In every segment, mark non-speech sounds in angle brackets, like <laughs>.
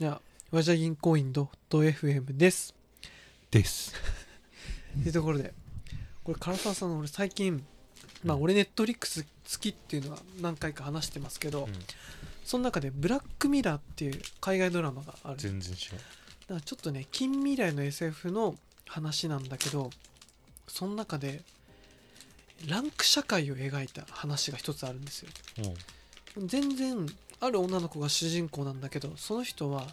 いや、ワジャ銀行員 .fm です。ですというところで、これ、唐沢さんの俺最近、まあ俺ネットリックス好きっていうのは何回か話してますけど、うんその中でブラックミラーっていう海外ドラマがある。だか全然知らんらちょっとね、近未来の SF の話なんだけど、その中で、ランク社会を描いた話が一つあるんですよ。全然ある女の子が主人公なんだけどその人は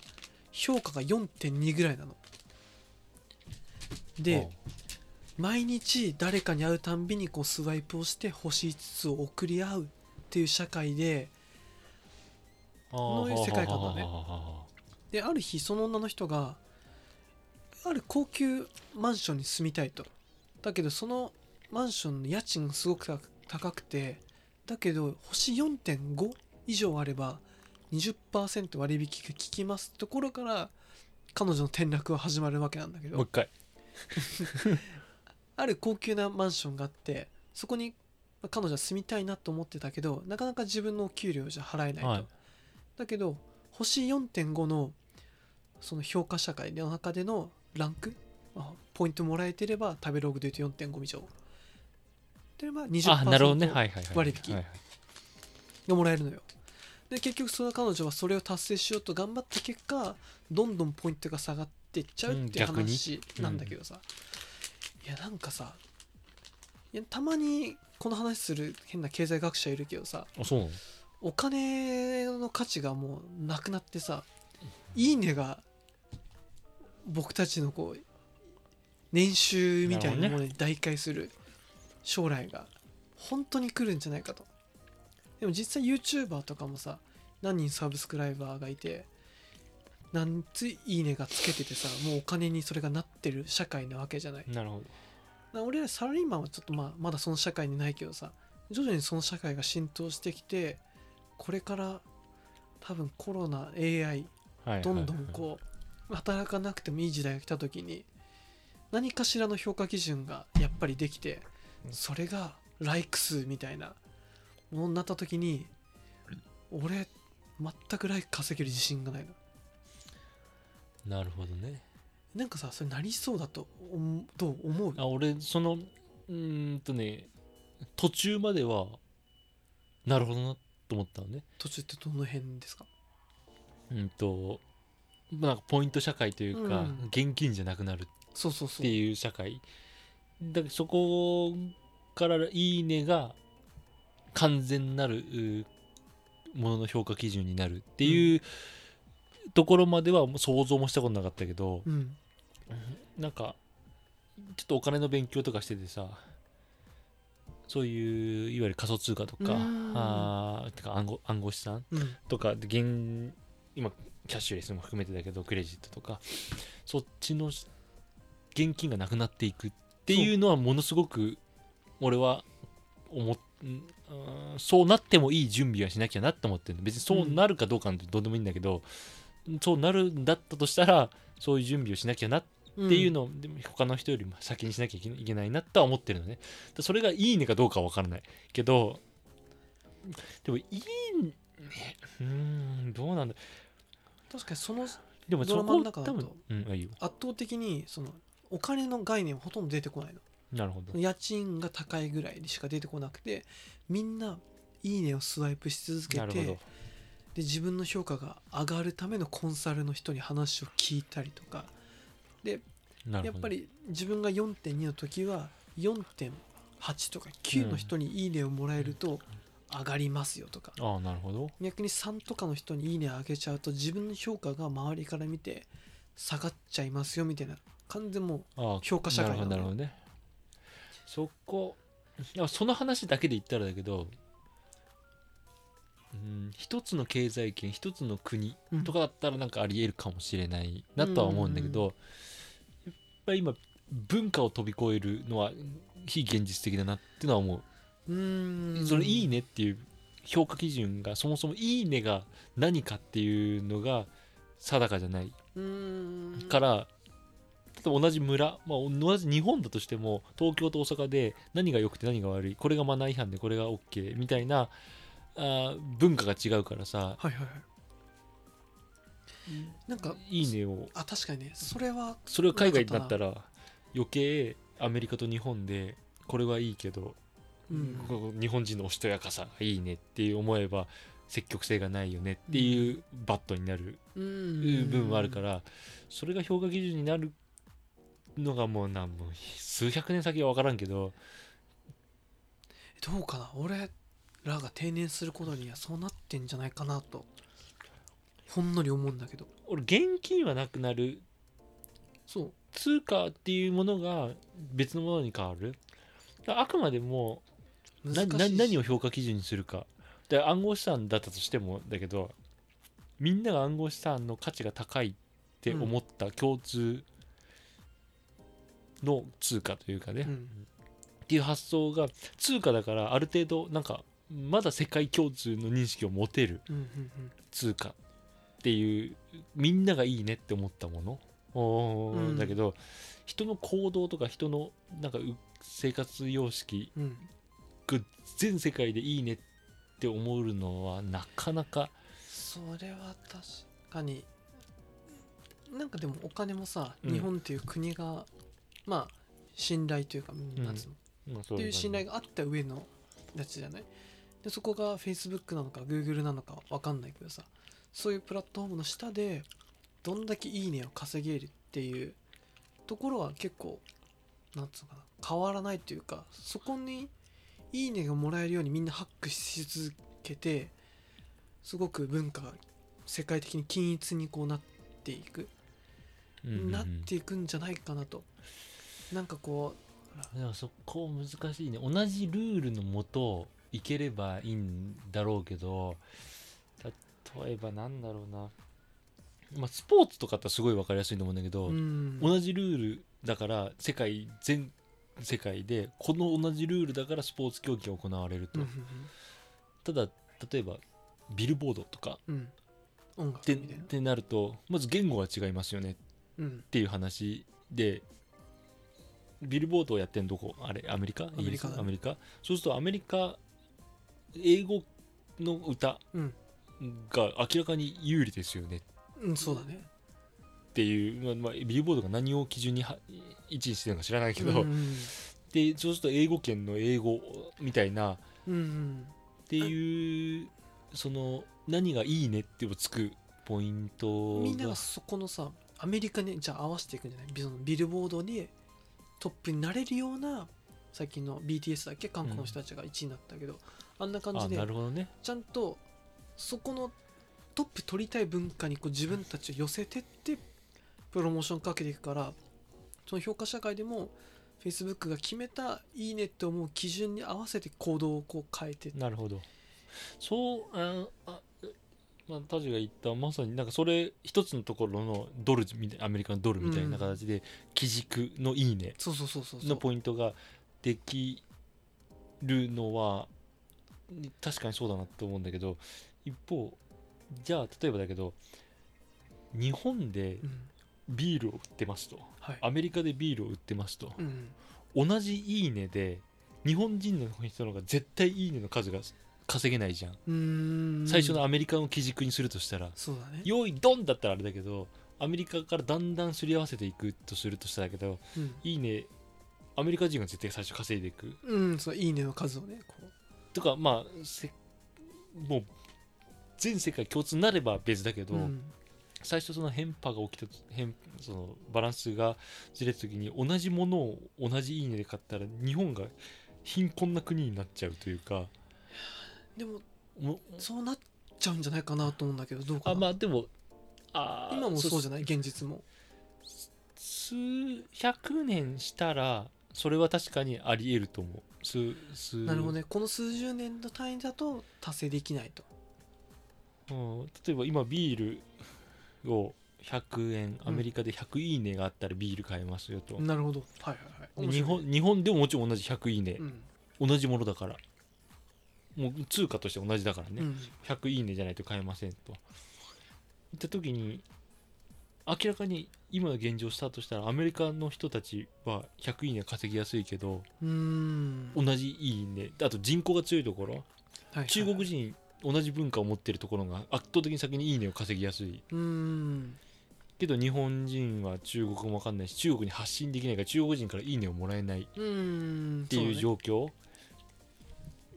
評価が4.2ぐらいなの。で毎日誰かに会うたんびにこうスワイプをして星5つを送り合うっていう社会でこういう世界観だね。である日その女の人がある高級マンションに住みたいと。だけどそのマンションの家賃がすごく高高くてだけど星4.5以上あれば20%割引が効きますところから彼女の転落は始まるわけなんだけど。もう一回。<laughs> ある高級なマンションがあってそこにまあ彼女は住みたいなと思ってたけどなかなか自分のお給料じゃ払えないと、はい。だけど星4.5のその評価社会の中でのランクまあポイントもらえてれば食べログで言うと4.5以上。でまあ20%あなるほどね。はいはいはい割引がもらえるのよで結局その彼女はそれを達成しようと頑張った結果どんどんポイントが下がっていっちゃうっていう話なんだけどさ、いやなんかさいやたまにこの話する変な経済学者いるけどさあそうなの？お金の価値がもうなくなってさ「いいね」が僕たちのこう年収みたいなものに代替する将来が本当に来るんじゃないかとでも実際 YouTuber とかもさ何人サブスクライバーがいて何ついいねがつけててさもうお金にそれがなってる社会なわけじゃない。なるほど。俺らサラリーマンはちょっとまあまだその社会にないけどさ徐々にその社会が浸透してきてこれから多分コロナ AI どんどんこう働かなくてもいい時代が来た時に何かしらの評価基準がやっぱりできてうん。それがライク数みたいなものになった時に俺全くライク稼げる自信がないの。なるほどね。なんかさそれなりそうだと思うどう思う？あ俺そのうーんとね途中まではなるほどなと思ったのね。途中ってどの辺ですか？うんとまあなんかポイント社会というか、うん。現金じゃなくなるそうそうそうっていう。社会だからそこから「いいね」が完全なるうものの評価基準になるっていうところまでは想像もしたことなかったけど、うん。なんかちょっとお金の勉強とかしててさそういういわゆる仮想通貨とかうん。あーてか暗号暗号資産うん。とかで現今キャッシュレスも含めてだけどクレジットとかそっちの現金がなくなっていくっていうのはものすごく俺は思っうんうんそうなってもいい準備はしなきゃなって思ってる別にそうなるかどうかなんてどうでもいいんだけど、そうなるんだったとしたらそういう準備をしなきゃなっていうのを、でも他の人よりも先にしなきゃいけないなとは思ってるのね。でそれがいいねかどうかは分からないけどでもいいねうーんどうなんだ。確かにそのでもそこ多分うん圧倒的にそのお金の概念はほとんど出てこないのなるほど。家賃が高いぐらいでしか出てこなくてみんな「いいね」をスワイプし続けてで自分の評価が上がるためのコンサルの人に話を聞いたりとか。なるほど。やっぱり自分が4.2の時は4.8とか9の人に「いいね」をもらえると上がりますよとか。ああなるほど。逆に3とかの人に「いいね」あげちゃうと自分の評価が周りから見て下がっちゃいますよみたいな完全もう評価社会なのねなるほどなるほどねそこ。その話だけで言ったらだけどうん一つの経済圏一つの国うん。とかだったらなんかありえるかもしれないなとは思うんだけど、やっぱり今文化を飛び越えるのは非現実的だなっていうのは思う、うーん。それいいねっていう評価基準がそもそもいいねが何かっていうのが定かじゃないから、例えば同じ村、まあ、同じ日本だとしても東京と大阪で何が良くて何が悪いこれがマナー違反でこれが OK みたいなあー文化が違うからさ。はいはいはい。なんかいいねを。あ確かにね。それはそれが海外だったら余計アメリカと日本でこれはいいけど、うん。日本人のおしとやかさがいいねって思えば積極性がないよねっていうバットになるうん。部分はあるからそれが評価基準になるのがもうなんもう数百年先は分からんけど。どうかな？俺らが定年することにはそうなってんじゃないかなと。ほんのり思うんだけど。俺現金はなくなる。そう。通貨っていうものが別のものに変わる。あくまでも何を評価基準にするか。で暗号資産だったとしてもだけどみんなが暗号資産の価値が高いって思った共通の通貨というかね、っうん。ていう発想が通貨だからある程度なんかまだ世界共通の認識を持てる通貨っていうみんながいいねって思ったもの。だけど人の行動とか人のなんかう生活様式が全世界でいいねって思うのはなかなかそれは確かに。なんかでもお金もさ、うん。日本っていう国がまあ信頼というか、なんつうの？っていう信頼があった上のやつじゃない？でそこが Facebook なのか Google なのかわかんないけどさ。そういうプラットフォームの下でどんだけいいねを稼げるっていうところは結構なんつうのかな？変わらないというかそこにいいねがもらえるようにみんなハックし続けてすごく文化が世界的に均一にこうなっていく、なっていくんじゃないかなとなんかこでもそこ難しいね。同じルールのもといければいいんだろうけど例えばなんだろうな。まあスポーツとかってすごい分かりやすいと思うんだけど、同じルールだから世界全世界でこの同じルールだからスポーツ競技が行われると、うんただ例えばビルボードとかうん。うん音ってっ楽みたいな。てなるとまず言語が違いますよね。っうん。ていう話でビルボードをやってんどこあれアメリカ？アメリカアメリカ？そうするとアメリカ英語の歌うん。が明らかに有利ですよね。うんそうだね。っていう、まあまあ、ビルボードが何を基準には位置にしてるのか知らないけど、うんうん。でそうすると英語圏の英語みたいなっうんうん。ていうその何がいいねってつくポイントがみんながそこのさアメリカにじゃあ合わせていくんじゃない？ビルボードでトップになれるような最近の BTS だっけ？韓国の人たちが1位になったけど、あんな感あじでなるほどね。ちゃんとそこのトップ取りたい文化にこう自分たちを寄せてってプロモーションかけていくからその評価社会でも Facebook が決めたいいねって思う基準に合わせて行動をこう変えてなるほど。そうああまあタジが言ったまさになんかそれ一つのところのドルみたいアメリカのドルみたいな形で基軸のいいねそうそうそうそうそう。のポイントができるのは確かにそうだなと思うんだけど一方じゃあ例えばだけど日本でうんビールを売ってますと。はい。アメリカでビールを売ってますと。うん。同じいいねで日本人の人の方が絶対いいねの数が稼げないじゃん。最初のアメリカの基軸にするとしたらそうだね。用意ドンだったらあれだけどアメリカからだんだんすり合わせていくとするとしたらだけどうん。いいね。アメリカ人が絶対最初稼いでいく。うん、そう、いいねの数をね、こう。とかまあせもう全世界共通になれば別だけど、うん、最初その変化が起きた変そのバランスがずれた時に同じものを同じいいねで買ったら日本が貧困な国になっちゃうというかでも、もそうなっちゃうんじゃないかなと思うんだけど、どうかあな。まあでもあー今もそうじゃない？現実も。数百年したらそれは確かにあり得ると思う数数なるほどね。この数十年の単位だと達成できないと。うん、例えば今ビールを100円アメリカで100いいねがあったらビール買えますよと、なるほど。はいはいはい。で日本日本でももちろん同じ100いいねう、ん。同じものだからもう通貨として同じだからね、うん。100いいねじゃないと買えませんと。いった時に明らかに今の現状スタートしたらアメリカの人たちは100いいね稼ぎやすいけど。同じいいね。あと人口が強いところ。はいはい。はい中国人同じ文化を持ってるところが圧倒的に先に「いいね」を稼ぎやすい。けど日本人は中国語も分かんないし中国に発信できないから中国人から「いいね」をもらえない。っていうそ状況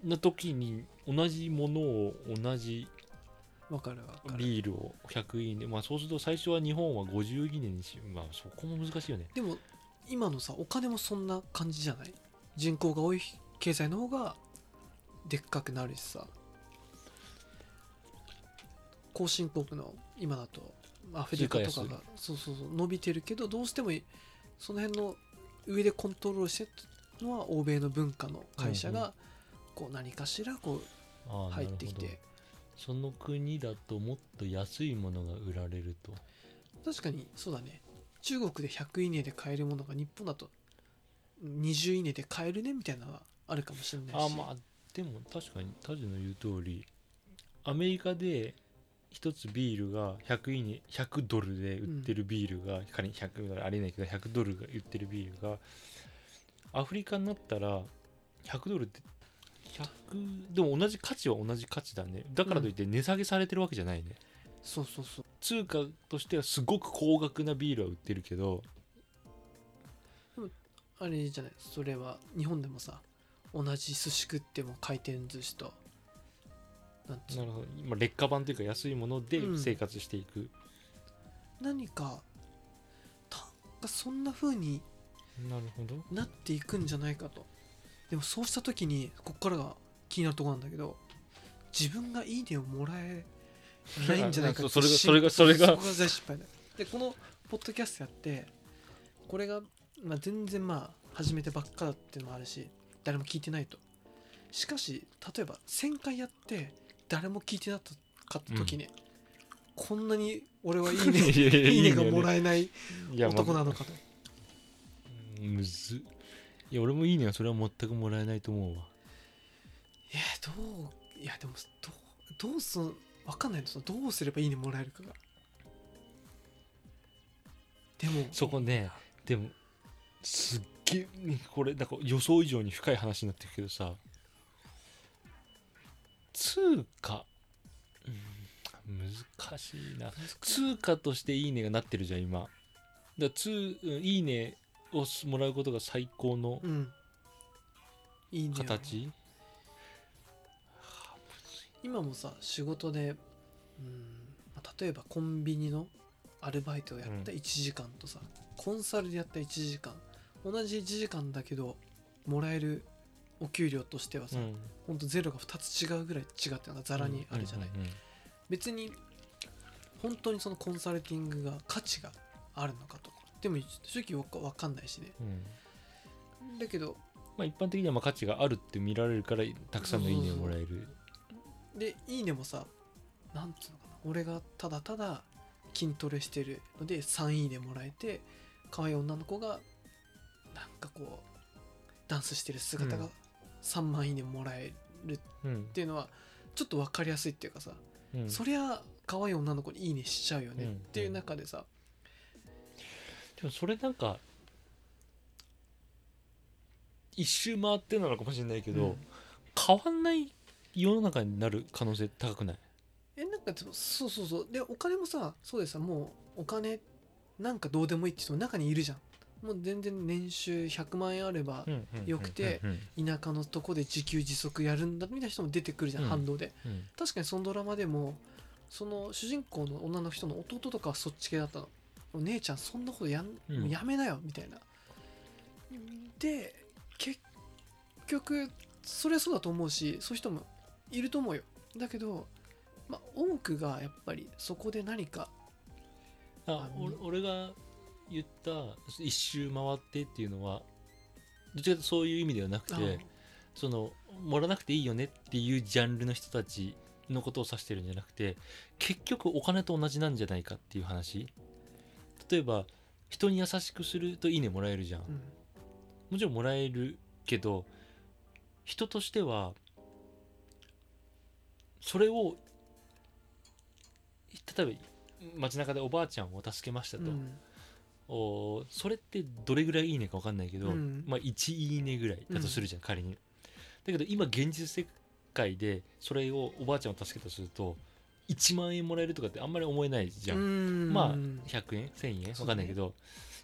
の時に同じものを同じかるわかる。ビールを100いいねまあそうすると最初は日本は50いいねにしまあそこも難しいよね。でも今のさお金もそんな感じじゃない？人口が多い経済の方がでっかくなるしさ。後進国の今だとアフリカとかがそうそうそう伸びてるけどどうしてもその辺の上でコントロールしてるのは欧米の文化の会社うんうがこう何かしらこう入ってきて。その国だともっと安いものが売られると。確かにそうだね。中国で100イネで買えるものが日本だと20イネで買えるねみたいなのはあるかもしれないし。あまあでも確かにタジの言う通りアメリカで一つビールが100イネ100ドルで売ってるビールが、仮に100ドルありえないけど100ドルが売ってるビールがアフリカになったら100ドルって100でも同じ価値は同じ価値だね。だからといって値下げされてるわけじゃないね、そうそうそう。通貨としてはすごく高額なビールは売ってるけど。あれじゃない？それは日本でもさ同じ寿司食っても回転寿司となんなるほど、まあ、劣化版というか安いものでうん。生活していく、何か単価そんな風になるほど。なっていくんじゃないかとでもそうした時にここからが気になるところなんだけど自分がいいねをもらえないんじゃないかって <laughs> それがそれがそれが。そこが大失敗だ。よでこのポッドキャストやってこれが、まあ、全然まあ始めてばっかだっていうのもあるし誰も聞いてないと。しかし例えば1000回やって誰も聞いてなかった時ね、こんなに俺はいいね <laughs> いやいねがよもらえない男なのかと。むずっいや俺もいいねはそれは全くもらえないと思うわ。いやどういやでもどうどうその分かんない。のどうすればいいねもらえるかが。でもそこねでもすっげえこれなんか予想以上に深い話になってるけどさ。通貨。うん難しいな。通貨としていいねがなってるじゃん今。だ通うんいいねをもらうことが最高のうん。いいね形、今もさ仕事でうん、まあ例えばコンビニのアルバイトをやったう1時間とさ、コンサルでやった1時間同じ1時間だけどもらえるお給料としてはさ、うん。ほんとゼロが2つ違うぐらい違ってのがざらにあるじゃない、うんうんうん別に本当にそのコンサルティングが価値があるのかとでも正直わかわかんないしね。うん。だけどまあ、一般的にはまあ価値があるって見られるからたくさんのいいねをもらえる。で「いいね」もさなんつうのかな。俺がただただ筋トレしてるので3いいねもらえて可愛い女の子がなんかこうダンスしてる姿がうん。3万いいねもらえるっうんていうのはちょっと分かりやすいっていうかさ、うん。そりゃ可愛い女の子にいいねしちゃうよねうんっていう中でさ、でもそれなんか一周回ってなのかもしれないけど、うん。変わんない世の中になる可能性高くない？えなんかそうそうそう。でお金もさそうでさもうお金なんかどうでもいいって人の中にいるじゃん。もう全然年収100万円あればよくてうん田舎のとこで自給自足やるんだみたいな人も出てくるじゃん、うん。反動で。うん。確かにそのドラマでもその主人公の女の人の弟とかはそっち系だったのお姉ちゃんそんなことやん、うん。やめなよみたいな。で結局それはそうだと思うしそういう人もいると思うよ。だけど、まあ、多くがやっぱりそこで何かあ俺が言った一周回ってっていうのはどちらかというとそういう意味ではなくあてその盛らなくていいよねっていうジャンルの人たちのことを指してるんじゃなくて結局お金と同じなんじゃないかっていう話例えば人に優しくするといいねもらえるじゃん。うん。もちろんもらえるけど人としてはそれを例えば街中でおばあちゃんを助けましたと、うん。おそれってどれぐらいいいねか分かんないけど、うん。まあ1いいねぐらいだとするじゃん、仮に。だけど今現実回でそれをおばあちゃんを助けたとすると1万円もらえるとかってあんまり思えないじゃん、ん。まあ100円1000円そうねわかんないけど、だか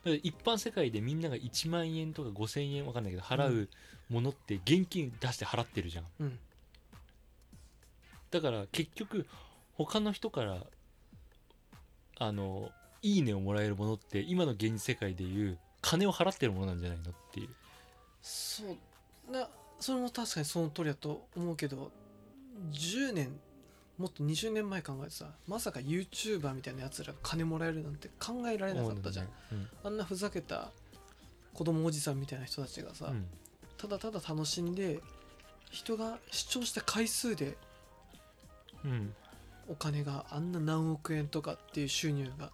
ら一般世界でみんなが1万円とか5000円わかんないけど払うものって現金出して払ってるじゃん。うん。だから結局他の人からあのいいねをもらえるものって今の現実世界でいう金を払ってるものなんじゃないのっていう。そう。なそれも確かにその通りだと思うけど10年もっと20年前考えてさまさか YouTuber みたいなやつらが金もらえるなんて考えられなかったじゃん、うん。あんなふざけた子供おじさんみたいな人たちがさ、うん。ただただ楽しんで人が視聴した回数でうん。お金があんな何億円とかっていう収入が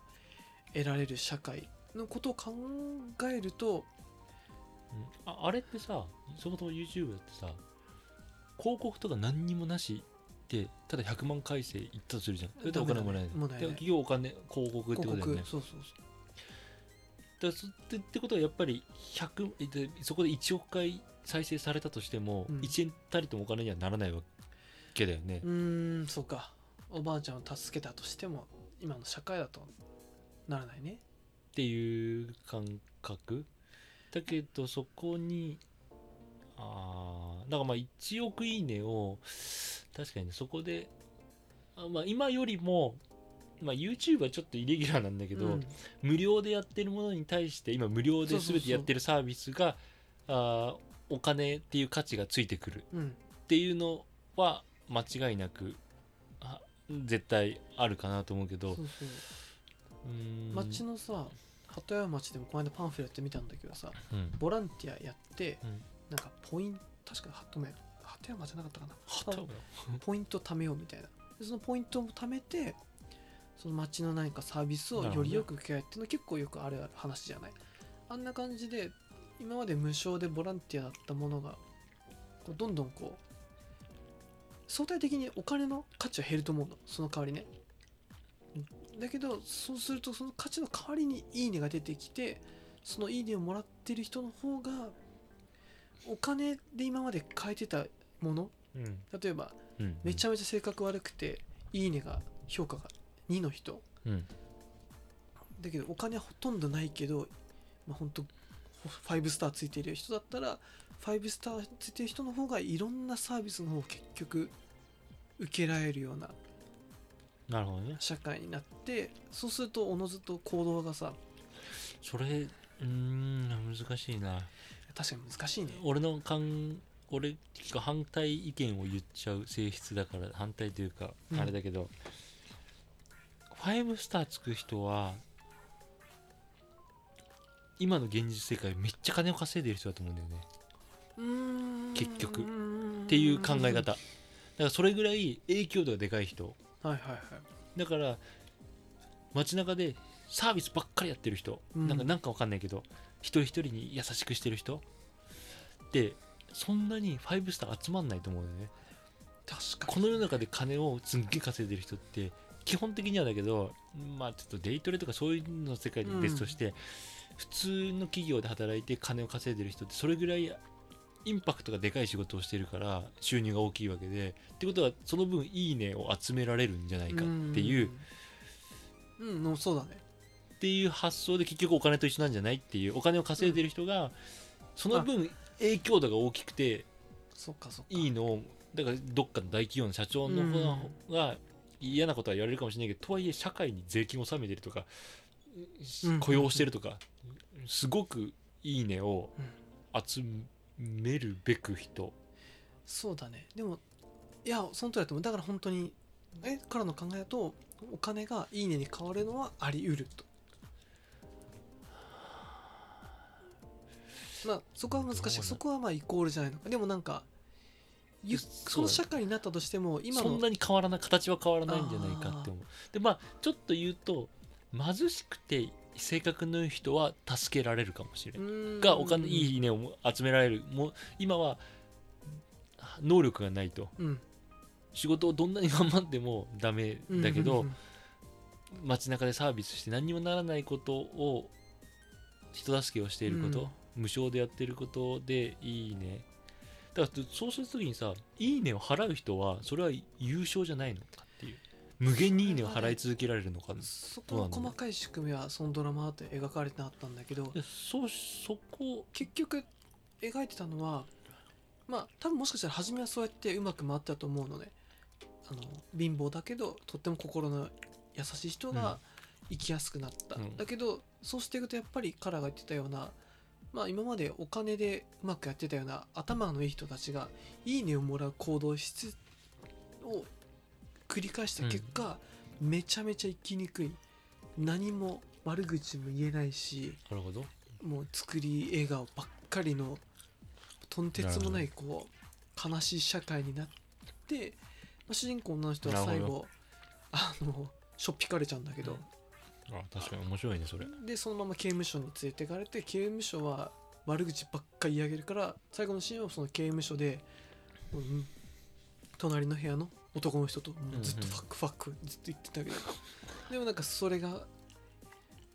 得られる社会のことを考えるとああれってさそもそも YouTube ってさ広告とか何にもなしでただ100万回生いったとするじゃん。それでお金もらえない。で企業お金広告ってことだよね。広告そうそうだそってってことはやっぱり100えでそこで1億回再生されたとしても、うん。1円たりともお金にはならないわけだよね、そうんそうか。おばあちゃんを助けたとしても今の社会だとならないね。っていう感覚。だけどそこにあーだからまあ1億いいねを確かにねそこであまあ今よりもまあ YouTube はちょっとイレギュラーなんだけど、うん。無料でやってるものに対して今無料で全てやってるサービスがあーお金っていう価値がついてくる。っうん。ていうのは間違いなくあ絶対あるかなと思うけど。そうん。町のさ鳩山町でもこの間パンフレット見たんだけどさうん。ボランティアやって、うんなんかポイント確か鳩山鳩山じゃなかったかな。はたポイント貯めようみたいな。でそのポイントを貯めてその町の何かサービスをよりよく受け合いっていうの結構よくある話じゃない。あんな感じで今まで無償でボランティアだったものがこうどんどんこう相対的にお金の価値は減ると思うの。その代わりね。だけどそうするとその価値の代わりにいいねが出てきてそのいいねをもらってる人の方がお金で今まで買えてたもの？うん。例えばうんめちゃめちゃ性格悪くていいねが評価が2の人。うん。だけどお金はほとんどないけど、まあ、本当5スターついてる人だったら5スターついてる人の方がいろんなサービスの方を結局受けられるようななるほどね。社会になってそうするとおのずと行動がさそれうーん難しいな確かに難しいね。俺の感俺が反対意見を言っちゃう性質だから反対というかうん。あれだけど、5スターつく人は今の現実世界めっちゃ金を稼いでる人だと思うんだよね。結局。っていう考え方。だからそれぐらい影響度がでかい人。はいはいはい。だから街中でサービスばっかりやってる人、うん。なんかなんかわかんないけど一人一人に優しくしてる人？ってそんなに5スター集まんないと思うんだよね。確かこの世の中で金をすんげえ稼いでる人って基本的にはだけどまあちょっとデイトレとかそういうのの世界で別として、普通の企業で働いて金を稼いでる人ってそれぐらいインパクトがでかい仕事をしてるから収入が大きいわけで。ってことはその分いいねを集められるんじゃないかっていううん、うん、そうだねっていう発想で結局お金と一緒なんじゃないっていうお金を稼いでる人がその分影響度が大きくてそっかそっか。いいのをだからどっかの大企業の社長の方が嫌なことは言われるかもしれないけどとはいえ社会に税金を納めてるとかうん。雇用してるとかすごくいいねを集めるべく人。そうだね。でもいやその通りだと思う。だから本当にえからの考えだとお金がいいねに変わるのはあり得るとまあそこは難しい。そこはまあイコールじゃないのか。でもなんかゆその社会になったとしても今のそんなに変わらない形は変わらないんじゃないかって思う。でまあちょっと言うと貧しくて性格のいい人は助けられるかもしれないがお金いいねを集められる。もう今は能力がないと。うん。仕事をどんなに頑張ってもダメだけどうんうん街中でサービスして何にもならないことを人助けをしていること、無償でやってることでいいね。だからそうするときにさ「いいね」を払う人はそれは優勝じゃないのかっていう。無限に「いいね」を払い続けられるのか。そこの細かい仕組みはそのドラマだと描かれてなかったんだけどでそうそこ結局描いてたのはまあ多分もしかしたら初めはそうやってうまく回ったと思うのね。あの貧乏だけどとっても心の優しい人が生きやすくなった、うん。だけどそうしていくとやっぱり彼が言ってたようなまあ今までお金でうまくやってたような頭のいい人たちがいいねをもらう行動質を繰り返した結果、めちゃめちゃ生きにくい。何も悪口も言えないしなるほど。もう作り笑顔ばっかりのとんてつもないこう悲しい社会になって、まあ主人公の人は最後あのしょっぴかれちゃうんだけど、あ確かに面白いねそれ。でそのまま刑務所に連れてかれて刑務所は悪口ばっかり言い上げるから最後のシーンはその刑務所で、うん隣の部屋の男の人とずっとファックファックずっと言ってたけど、でもなんかそれが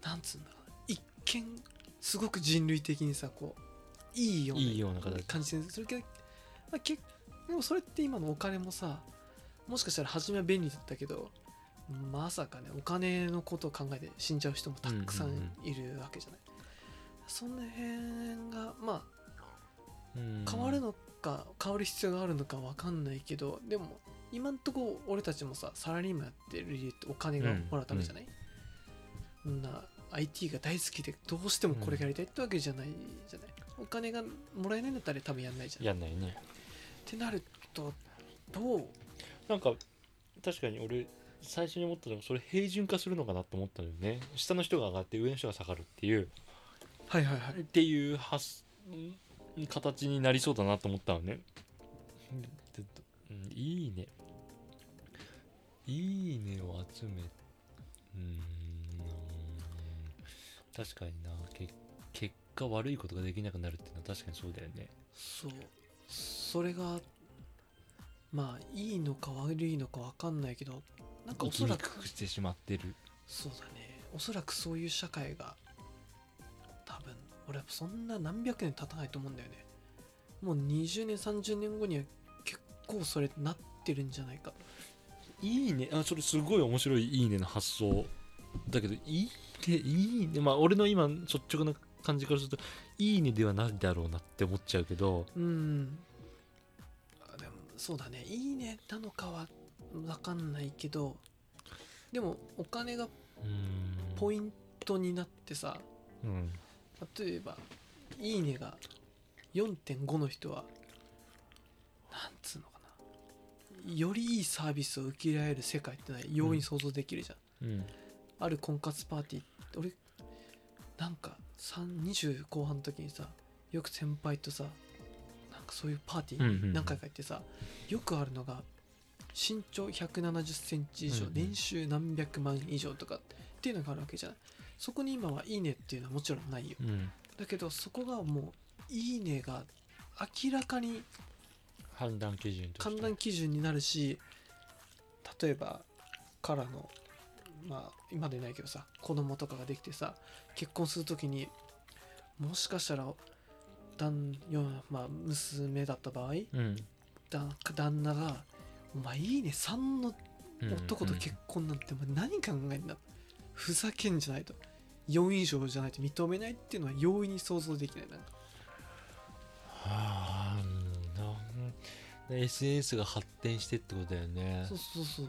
なんつうんだ一見すごく人類的にさこういいような形。感じするけど、まあ、けでもそれって今のお金もさもしかしたら初めは便利だったけどまさかねお金のことを考えて死んじゃう人もたくさんいるわけじゃない、その辺がまうん。あ変わるのか変わる必要があるのかわかんないけどでも今んとこ俺たちもさサラリーマンやってる理由ってお金がもらうためじゃない、そんな IT が大好きでどうしてもこれがやりたいってわけじゃないじゃない、お金がもらえないんだったら多分やんないじゃん。やんないね。ってなるとどう？なんか確かに俺最初に思ったのがそれ平準化するのかなと思ったのよね。下の人が上がって上の人が下がるっていう。はいはいはい。っていう発ん形になりそうだなと思ったのね。いいね。いいねを集めうん。確かにな。け結果悪いことができなくなるっていうのは確かにそうだよね。そう。それがまあいいのか悪いのかわかんないけどなんかおそらく。くくしてしまってる。そうだね。おそらくそういう社会が多分俺はそんな何百年経たないと思うんだよね。もう20年30年後には結構それなってるんじゃないか。いいね。あそれすごい面白いいいねの発想だけどいいねいいね。まあ俺の今率直な感じからするといいねではないだろうなって思っちゃうけど。うんそうだねいいねなのかは分かんないけどでもお金がポイントになってさうん。例えば「いいね」が4.5の人はなんつうのかなよりいいサービスを受けられる世界ってのは容易に想像できるじゃん、うん。ある婚活パーティー俺なんか3 20後半の時にさよく先輩とさかそういうパーティーに何回か行ってさ、よくあるのが身長1 7 0ンチ以上、年収何百万以上とかっていうのがあるわけじゃない。そこに今は「いいね」っていうのはもちろんないよ。うん。だけどそこがもう「いいね」が明らかに判断基準判断基準になるし例えばからのまあ今でないけどさ子供とかができてさ結婚する時にもしかしたら旦よまあ娘だった場合うん。だ旦那が「お前いいね3のうん男と結婚なんてお前何考えんだ」ふざけんじゃないと。4以上じゃないと認めないっていうのは容易に想像できないなんか。はあなん SNS が発展してってことだよね。そうそうそう。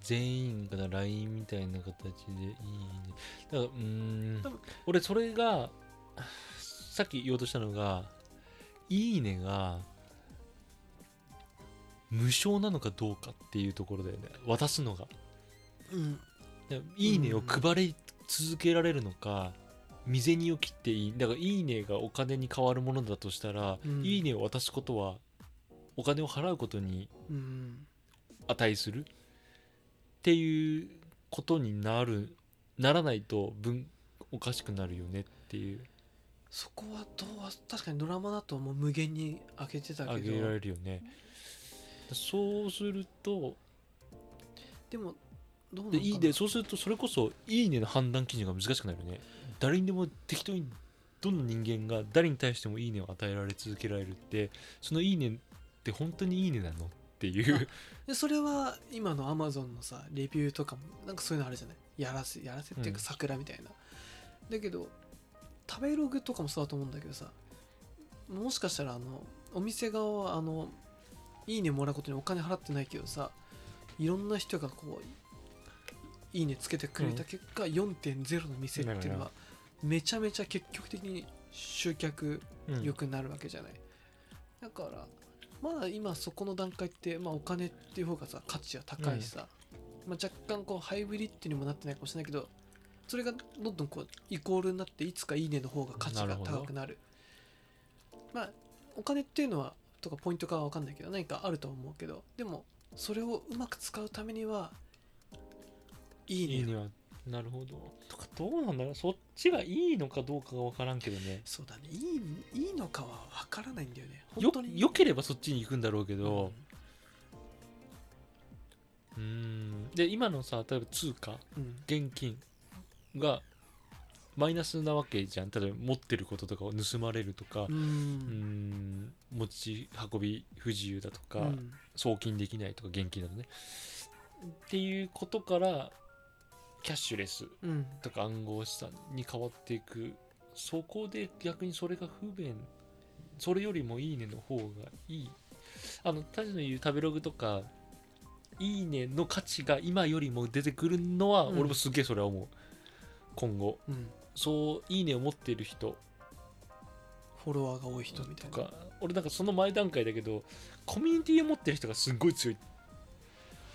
全員が LINE みたいな形でいいね。だからうーん。俺それがさっき言おうとしたのがいいねが無償なのかどうかっていうところだよね。渡すのが。うん。でいいねを配り続けられるのか未銭を切っていい。だからいいねがお金に変わるものだとしたら、うん。いいねを渡すことはお金を払うことにうん。値する。っていうことになるならないと分おかしくなるよねっていうそこはどう確かにドラマだともう無限に開けてたけあげらどれるよね。そうするとでもどうなのでかな。いいでそうするとそれこそ「いいね」の判断基準が難しくなるよね。誰にでも適当にどの人間が誰に対しても「いいね」を与えられ続けられるってその「いいね」って本当にいいねなのっていう。でそれは今のアマゾンのさレビューとかもなんかそういうのあるじゃない。やらせやらせっていうかうん。桜みたいな、だけど食べログとかもそうだと思うんだけどさもしかしたらあのお店側はあのいいねもらうことにお金払ってないけどさいろんな人がこういいねつけてくれた結果、4.0の店っていうのはめちゃめちゃ積極的に集客うん。良くなるわけじゃない、だからまだ今そこの段階って、まあ、お金っていう方がさ価値は高いしさ、まあ、若干こうハイブリッドにもなってないかもしれないけどそれがどんどんこうイコールになっていつかいいねの方が価値が高くなる。まあお金っていうのはとかポイントかは分かんないけど何かあると思うけどでもそれをうまく使うためにはいいね。いいねはなるほど。とかどうなんだろう。そっちがいいのかどうかが分からんけどね。そうだね。いいいいのかは分からないんだよね。よ本当に。よければそっちに行くんだろうけうん。どうーん。で今のさ例えば通貨？うん。現金がマイナスなわけじゃん。例えば持ってることとかを盗まれるとかうん。持ち運び不自由だとか、うん。送金できないとか現金だとね。っていうことからキャッシュレスうん。とか暗号資産に変わっていく。そこで逆にそれが不便。それよりもいいねの方がいい。あのタジの言う食べログとかいいねの価値が今よりも出てくるのは、うん。俺もすげえそれは思う今後。うん。そういいねを持っている人。フォロワーが多い人みたいな。とか俺なんかその前段階だけどコミュニティを持ってる人がすっごい強いっ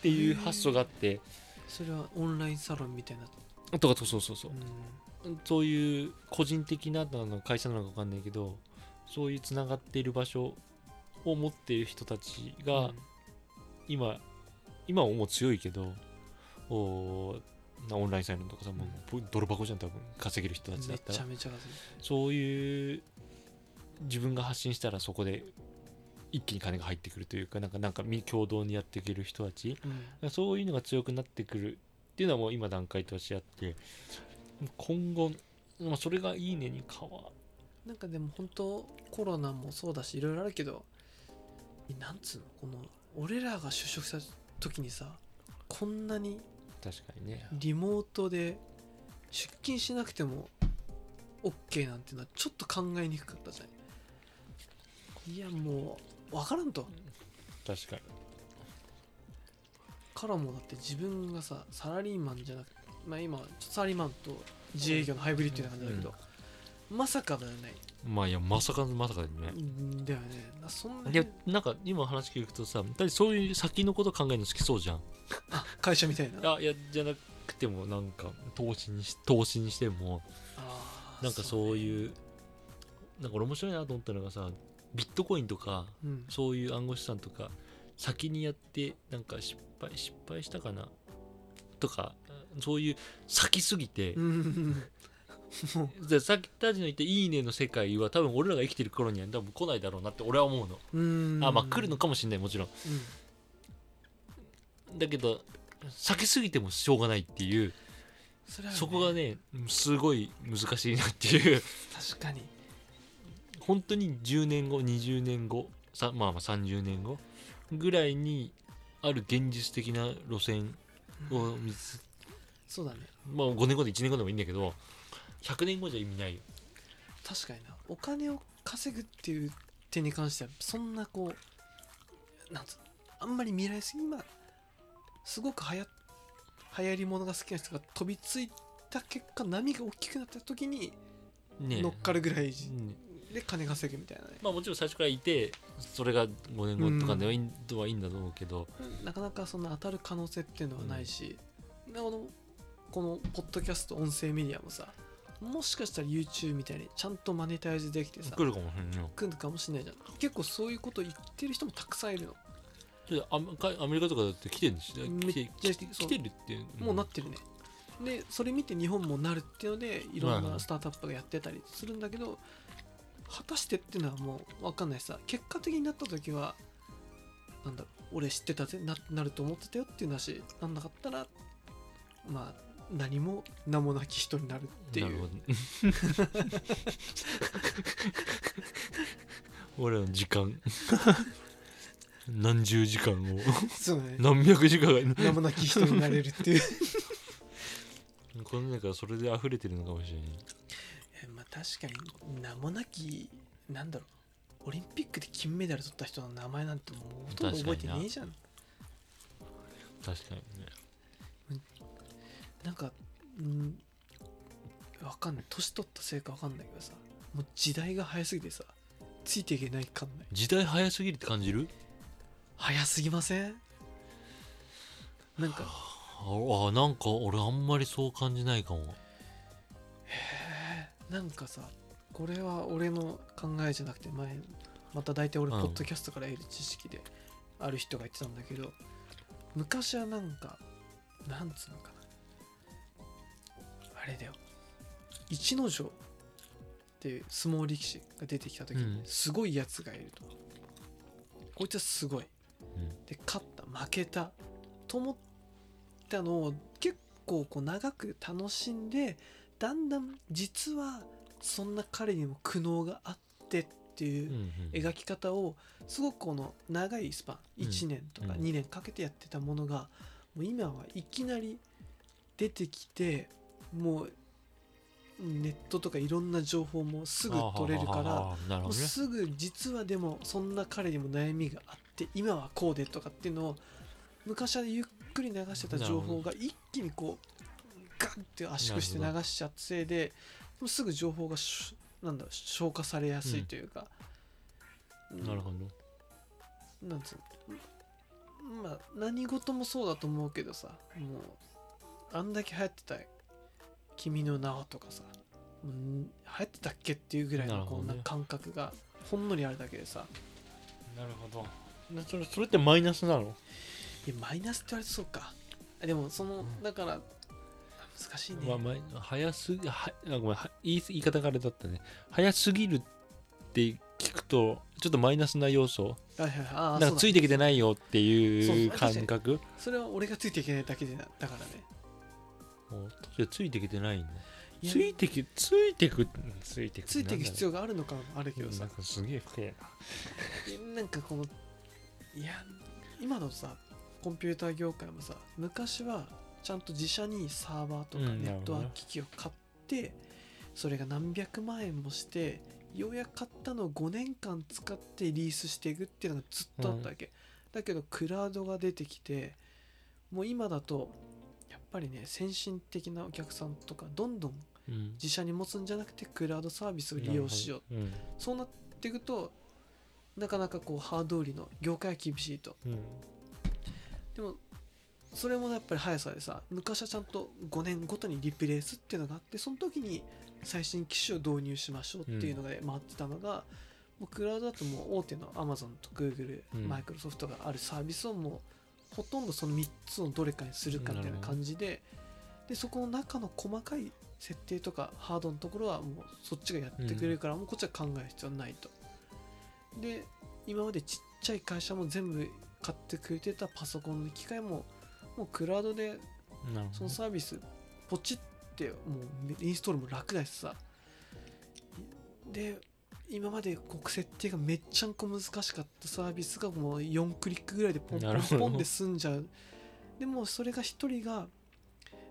ていう発想があって。それはオンラインサロンみたいな。とかそうそうそう。うん。そういう個人的なの会社なのか分かんないけどそういうつながっている場所を持っている人たちが今、今はもう強いけどおなオンラインサイトとかさもう泥箱じゃん多分。稼げる人たちだめったら。ちゃめちゃ稼そういう自分が発信したらそこで一気に金が入ってくるというかなんかなんかみ共同にやっていける人たち。ぐうん。そういうのが強くなってくるっていうのはもう今段階としてあって今後、まあ、それがいいねに変わなんかでも本当コロナもそうだしいろいろあるけどなんつうの？この俺らが就職した時にさこんなに確かにね。リモートで出勤しなくても OK なんていうのはちょっと考えにくかったじゃん。いやもう分からんと。確かに。からもだって自分がさサラリーマンじゃなくてまあ今サラリーマンと自営業のハイブリッドな感じだけど、まさかだよねまあいやまさかまさかだよね。うんだよね。なそんないやなんか今話聞くとさだそういう先のこと考えるの好きそうじゃん。あ会社みたいな。あいやじゃなくてもなんか投資にし投資にしてもなんかそういうなんか俺面白いなと思ったのがさビットコインとかそううん。そういう暗号資産とか先にやってなんか失敗失敗したかな？とかそういう先すぎて、<laughs> さっきたちの言った「いいね」の世界は多分俺らが生きてる頃には多分来ないだろうなって俺は思うの、ううん。あまあ来るのかもしれないもちろん。うんだけど先すぎてもしょうがないっていうそね。そこがねすごい難しいなっていう。確かに。本当に10年後20年後さまあまあ30年後ぐらいにある現実的な路線を見つそうだね。まあ5年後で1年後でもいいんだけど100年後じゃ意味ないよ。確かにな。お金を稼ぐっていう点に関してはそんなこうなんつうのあんまり未来すぎ今すごくはや流行り物が好きな人が飛びついた結果波が大きくなった時にね乗っかるぐらいうんで金稼ぐみたいなね。まあもちろん最初からいてそれが5年後とかではいい,、はいいんだと思うけど。なかなかそんな当たる可能性っていうのはないし、なこのこのポッドキャスト音声メディアもさもしかしたら YouTube みたいにちゃんとマネタイズできてさ来るかもしれないよ。来るかもしれないじゃん。結構そういうこと言ってる人もたくさんいるの。ちょっとアメかアメリカとかだって来てるんですよめっ来て来てるっていう。もうなってるね。でそれ見て日本もなるっていうのでいろんなスタートアップがやってたりするんだけど果たしてっていうのはもう分かんないしさ。結果的になった時はなんだ俺知ってたぜななると思ってたよっていう話なんなかったらまあ何も名もなき人になるっていう。<laughs> 俺らの時間。何十時間を。そうね。何百時間が。名もなき人になれるっていう。<laughs> この中それで溢れてるのかもしれない。えまあ確かに名もなきなんだろう。オリンピックで金メダル取った人の名前なんてもうほとんど覚えてねえじゃん。確かにねなんかうんわかんない。年取ったせいかわかんないけどさ。もう時代が早すぎてさついていけないかんない。時代早すぎるって感じる？早すぎません？なんか。ああなんか俺あんまりそう感じないかも。なんかさこれは俺の考えじゃなくて前また大体俺うん。ポッドキャストから得る知識である人が言ってたんだけど、昔はなんかなんつうのかなあれだよ。一ノ城っていう相撲力士が出てきた時にうん。すごいやつがいると、こいつはすごい。うん。で勝った負けたと思ったのを結構こう長く楽しんでだんだん実はそんな彼にも苦悩があってっていううんうん描き方をすごくこの長いスパンうん。1年とかうん。2年かけてやってたものがもう今はいきなり出てきてもうネットとかいろんな情報もすぐ取れるからもうすぐ実はでもそんな彼にも悩みがあって今はこうでとかっていうのを昔はゆっくり流してた情報が一気にこうガンって圧縮して流しちゃったせいでもうすぐ情報がしなんだろう消化されやすいというか、うん。なるほど。なんつうの。まあ何事もそうだと思うけどさもうあんだけ流行ってた「君の名は」とかさ流行ってたっけっていうぐらいのこんな感覚がほんのりあるだけでさ。なるほど。なそれそれってマイナスなの？いやマイナスって言われてそうか。あでもそのうん。だから難しいね、まあ、まあ、早すぎはあごめんは言い言い方があれだったね。早すぎるって聞くとちょっとマイナスな要素。なんかついてきてないよっていう感覚。それは俺がついていけないだけだからねついてきてないのいや。ついてきついてくついてくついていく必要要があるのかもあるけどさ。なんかすげえ深いな。なんかこのいや今のさコンピューター業界もさ昔はちゃんと自社にサーバーとかうんネットワーク機器を買って、それが何百万円もしてようやく買ったのを5年間使ってリースしていくっていうのがずっとあったわけ、だけどクラウドが出てきてもう今だとぱりね先進的なお客さんとかどんどんうん。自社に持つんじゃなくてクラウドサービスを利用しよう。う、うん。そうなっていくとなかなかこうハード売りの業界は厳しいと。うん。でもそれもやっぱり速さでさ昔はちゃんと5年ごとにリプレイスっていうのがあってその時に最新機種を導入しましょうっていうのが回ってたのが、もうクラウドだともう大手の Amazon と Google、うん。マイクロソフトがあるサービスをもうほとんどその3つのどれかにするかみたいな感じででそこの中の細かい設定とかハードのところはもうそっちがやってくれるから、もうこっちは考える必要はないと。で今までちっちゃい会社も全部買ってくれてたパソコンの機械ももうクラウドでそのサービスポチってもうインストールも楽だしさ。で今までこう設定がめっちゃんこ難しかったサービスがもう4クリックぐらいでポンポンポンで済んじゃうでもうそれが一人が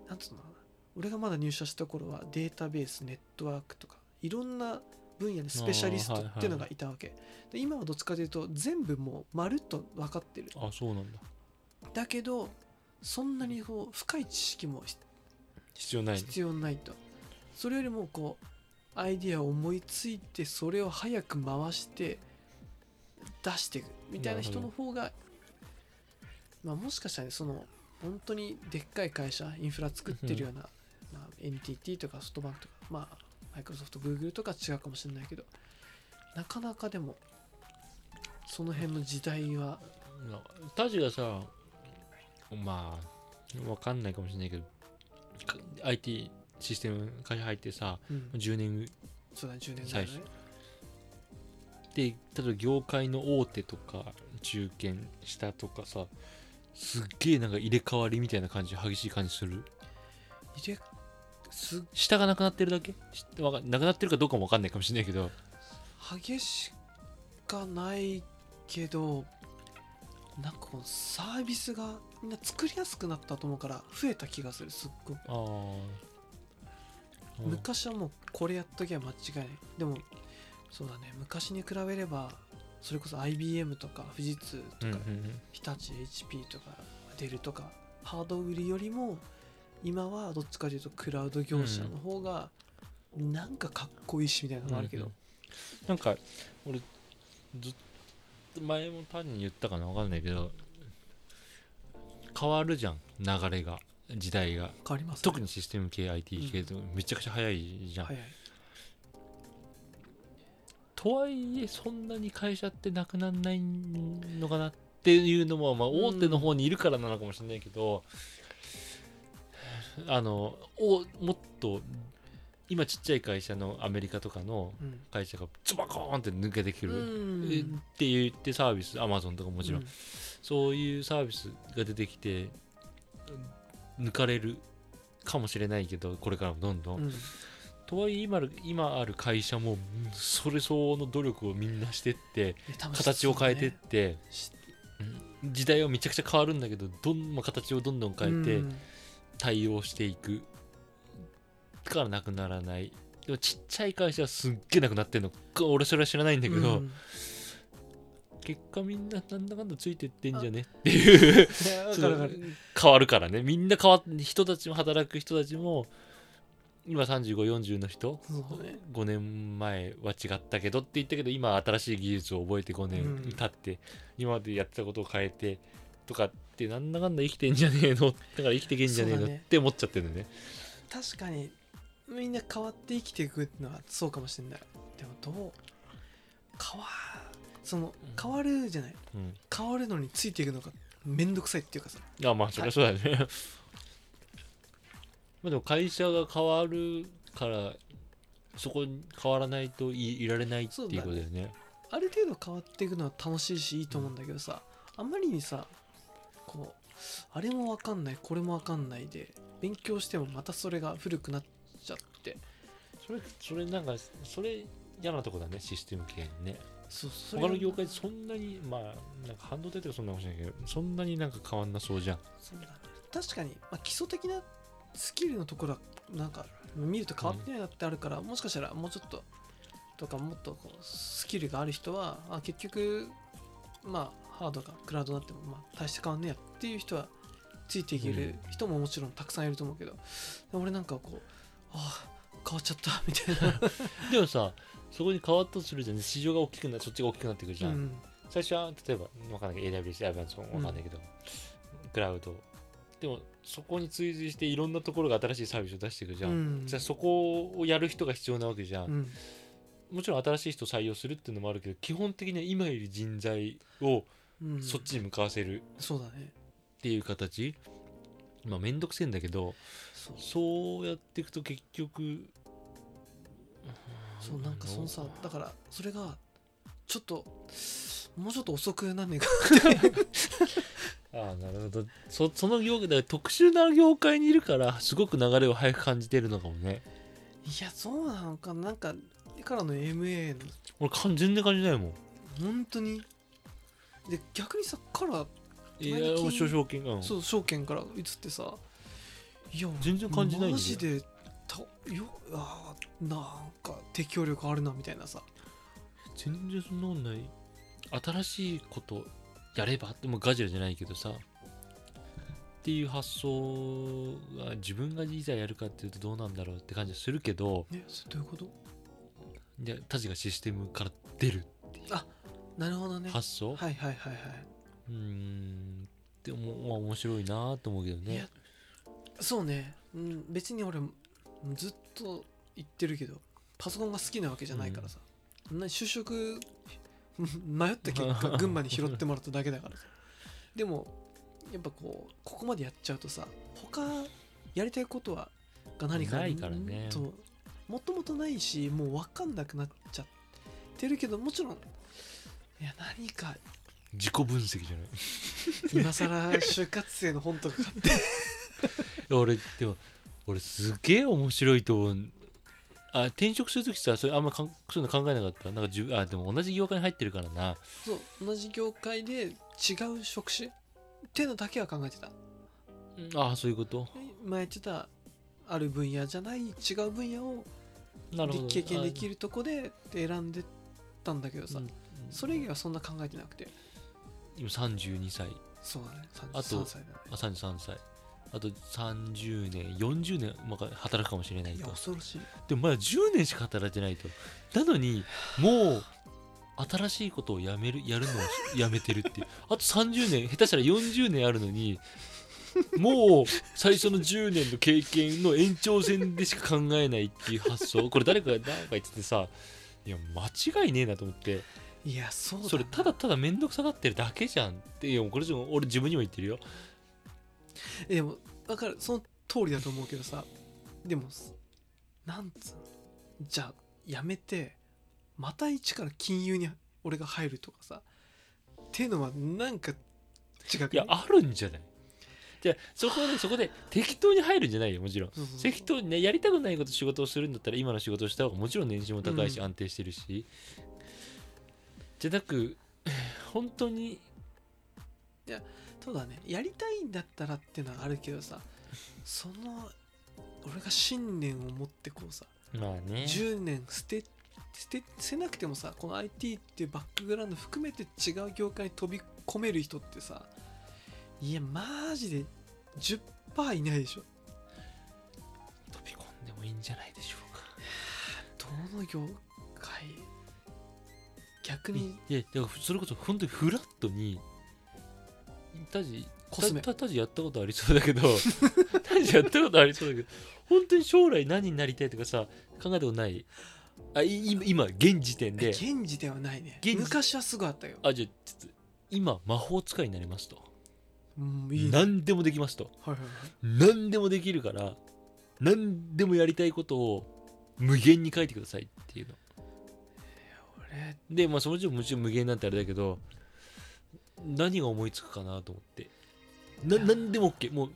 なんつうのかな俺がまだ入社した頃はデータベースネットワークとかいろんな分野でスペシャリストっていうのがいたわけ、で今はどっちかというと全部もうまるっと分かってる。あそうなんだ。だけどそんなにこう深い知識も必要ないの。必要ないと。それよりもこうアイディアを思いついてそれを早く回して出していくみたいな人の方がまあもしかしたらねその本当にでっかい会社インフラ作ってるような、まあ、NTT とかソフトバンクとかまあマイクロソフトグーグルとか違うかもしれないけどなかなかでもその辺の時代はタジがさまあわかんないかもしれないけどか IT システム会社入ってさうん。10年そうだ10年前だね。で例えば業界の大手とか中堅下とかさすっげえなんか入れ替わりみたいな感じ激しい感じする？入れすっ下がなくなってるだけ？なくなってるかどうかもわかんないかもしれないけど。激しかないけどなんかこのサービスがみんな作りやすくなったと思うから増えた気がするすっごくあー。うん昔はもうこれやっときゃ間違いない。でもそうだね。昔に比べればそれこそ IBM とか富士通とか、日立 HP とかデルとかハード売りよりも今はどっちかというとクラウド業者の方がなんかかっこいいしみたいなのがあるけど、うんうんなんか俺ずっと前も単に言ったかな分かんないけど変わるじゃん流れが時代が。変わります、ね、特にシステム系 IT 系とめちゃくちゃ早いじゃん、とはいえそんなに会社ってなくならないのかなっていうのも、まあ、うん大手の方にいるからなのかもしれないけど、あのおもっと今ちっちゃい会社のアメリカとかのうん。会社がズバコーンって抜けてくうる、って言ってサービスアマゾンとかもちろん、うん。そういうサービスが出てきて抜かれるかもしれないけどこれからもどんどん、うん。とはいえ今ある今ある会社もうんそれ相応の努力をみんなしてって形を変えてって、時代はめちゃくちゃ変わるんだけどどん、まあ、形をどんどん変えてうん。対応していくからなくならない。でもちっちゃい会社はすっげえなくなってんのか俺それは知らないんだけど、うん結果みんななんだかんだついてってんじゃね？っていう。変わるからね。みんな変わっ人たちも働く人たちも今3540の人？ね。5年前は違ったけどって言ったけど今は新しい技術を覚えて5うん。年経って、今までやってたことを変えてとかってなんだかんだ生きてんじゃねえの？だから生きてけんじゃねえの？って思っちゃってるね確かにみんな変わって生きていくのはそうかもしれないでもどう変わその変わるじゃない？うん。変わるのについていくのがめんどくさいっていうかさ。いやまあそりゃそうだよね。<laughs> まあでも会社が変わるからそこに変わらないといいられないっていうことだよね。ある程度変わっていくのは楽しいしいいと思うんだけどさ、あんまりにさこうあれもわかんないこれもわかんないで勉強してもまたそれが古くなっちゃって。それそれなんかそれ嫌なとこだねシステム系にね他の業界そんなにまあなんか半導体とかそんなかもしれないけどそんなになんか変わんなそうじゃん。そうだね。確かに、まあ、基礎的なスキルのところはなんか見ると変わってないなってあるから、もしかしたらもうちょっととかもっとこうスキルがある人はあ結局まあハードがクラウドになってもまあ大して変わんねえやっていう人はついていける人ももちろんたくさんいると思うけど、俺なんかこうああ変わっちゃったみたいな。<laughs> でもさそこに変わったとするじゃん。市場が大きくなそっちが大きくなってくるじゃん、うん。最初は例えばわかんないけど AWS アバンソンわかんないけど、クラウド。でもそこに追随していろんなところが新しいサービスを出していくじゃん、うん。じゃあそこをやる人が必要なわけじゃん、うん。もちろん新しい人を採用するっていうのもあるけど基本的には今いる人材をうん。そっちに向かわせる。そうだね。っていう形、まあめんどくせえんだけどそうやっていくと結局そうなんかそのさだからそれがちょっともうちょっと遅くなんねえか <laughs> ああなるほど。そその業界特殊な業界にいるからすごく流れを早く感じてるのかもね。いやそうなのかな。なんかからの MA の。俺全然感じないもん。本当に。で逆にさからいや最近少々金うん。そう証券から移ってさいや全然感じないマジでたよあーなんか適応力あるなみたいなさ。全然そんなことない。新しいことやればってもうガジラじゃないけどさ。っていう発想が自分がいざやるかっていうとどうなんだろうって感じはするけど。えそれどういうこと？いやたちがシステムから出るなるほどね。発想、はいはいはいはうーん。でもまあ面白いなと思うけどね。そうね、うん、別に俺ずっと言ってるけどパソコンが好きなわけじゃないからさ、そんな就職 <laughs> 迷った結果 <laughs> 群馬に拾ってもらっただけだからさ。でもやっぱこうここまでやっちゃうとさ他やりたいことはが何かないからね。ともともとないしもう分かんなくなっちゃってるけどもちろんいや何か自己分析じゃない？今更就活生の本とか買って。俺でも俺すげえ面白いと思う。あ転職するときさそれあんまかんそういうの考えなかった？なんか自分あでも同じ業界に入ってるからな。そう同じ業界で違う職種？っていうのだけは考えてた。ああそういうこと？前言ってたある分野じゃない違う分野を経験できるとこで選んでたんだけどさ、あうん。それ以外はそんな考えてなくて。今32歳そうだね。あと33歳だね。あ33歳あと30年40年まあ働くかもしれないと。恐ろしい。でもまだ10年しか働いてないと。なのにもう新しいことをやめるやるのをやめてるっていう。あと30年下手したら40年あるのにもう最初の10年の経験の延長線でしか考えないっていう発想。これ誰かが誰か言っててさいや間違いねえなと思って。いやそうそれただただ面倒くさがってるだけじゃんっていやこれ俺自分にも言ってるよ。えでも分かる。その通りだと思うけどさ。でもなんつうの。じゃあやめて。また一から金融に俺が入るとかさ。っていうのはなんか違くい？やあるんじゃない？じゃあそこでそこで適当に入るんじゃないよもちろん。適当にねやりたくないこと仕事をするんだったら今の仕事をした方がもちろん年収も高いしうん安定してるし、じゃなく本当にそうだね。やりたいんだったらっていうのはあるけどさその俺が信念を持ってこうさまあね。10年捨て捨てせなくてもさこの IT っていうバックグラウンド含めて違う業界に飛び込める人ってさいやマジで10%いないでしょ。飛び込んでもいいんじゃないでしょうか。どの業界逆にいやだからそれこそ本当にフラットにタジコスメ。たたタジやったことありそうだけど <laughs> タジやったことありそうだけど本当に将来何になりたいとかさ考えたことない？あい今今現時点で。現時点はないね。昔はすぐあったよ、あじゃあ今魔法使いになりますと。うん、いいね。何でもできますと。はいはいはい。何でもできるから何でもやりたいことを無限に書いてくださいっていうの。俺。でまあそのうちもちろん無限なんてあれだけど何が思いつくかなと思って。な何でも OK もう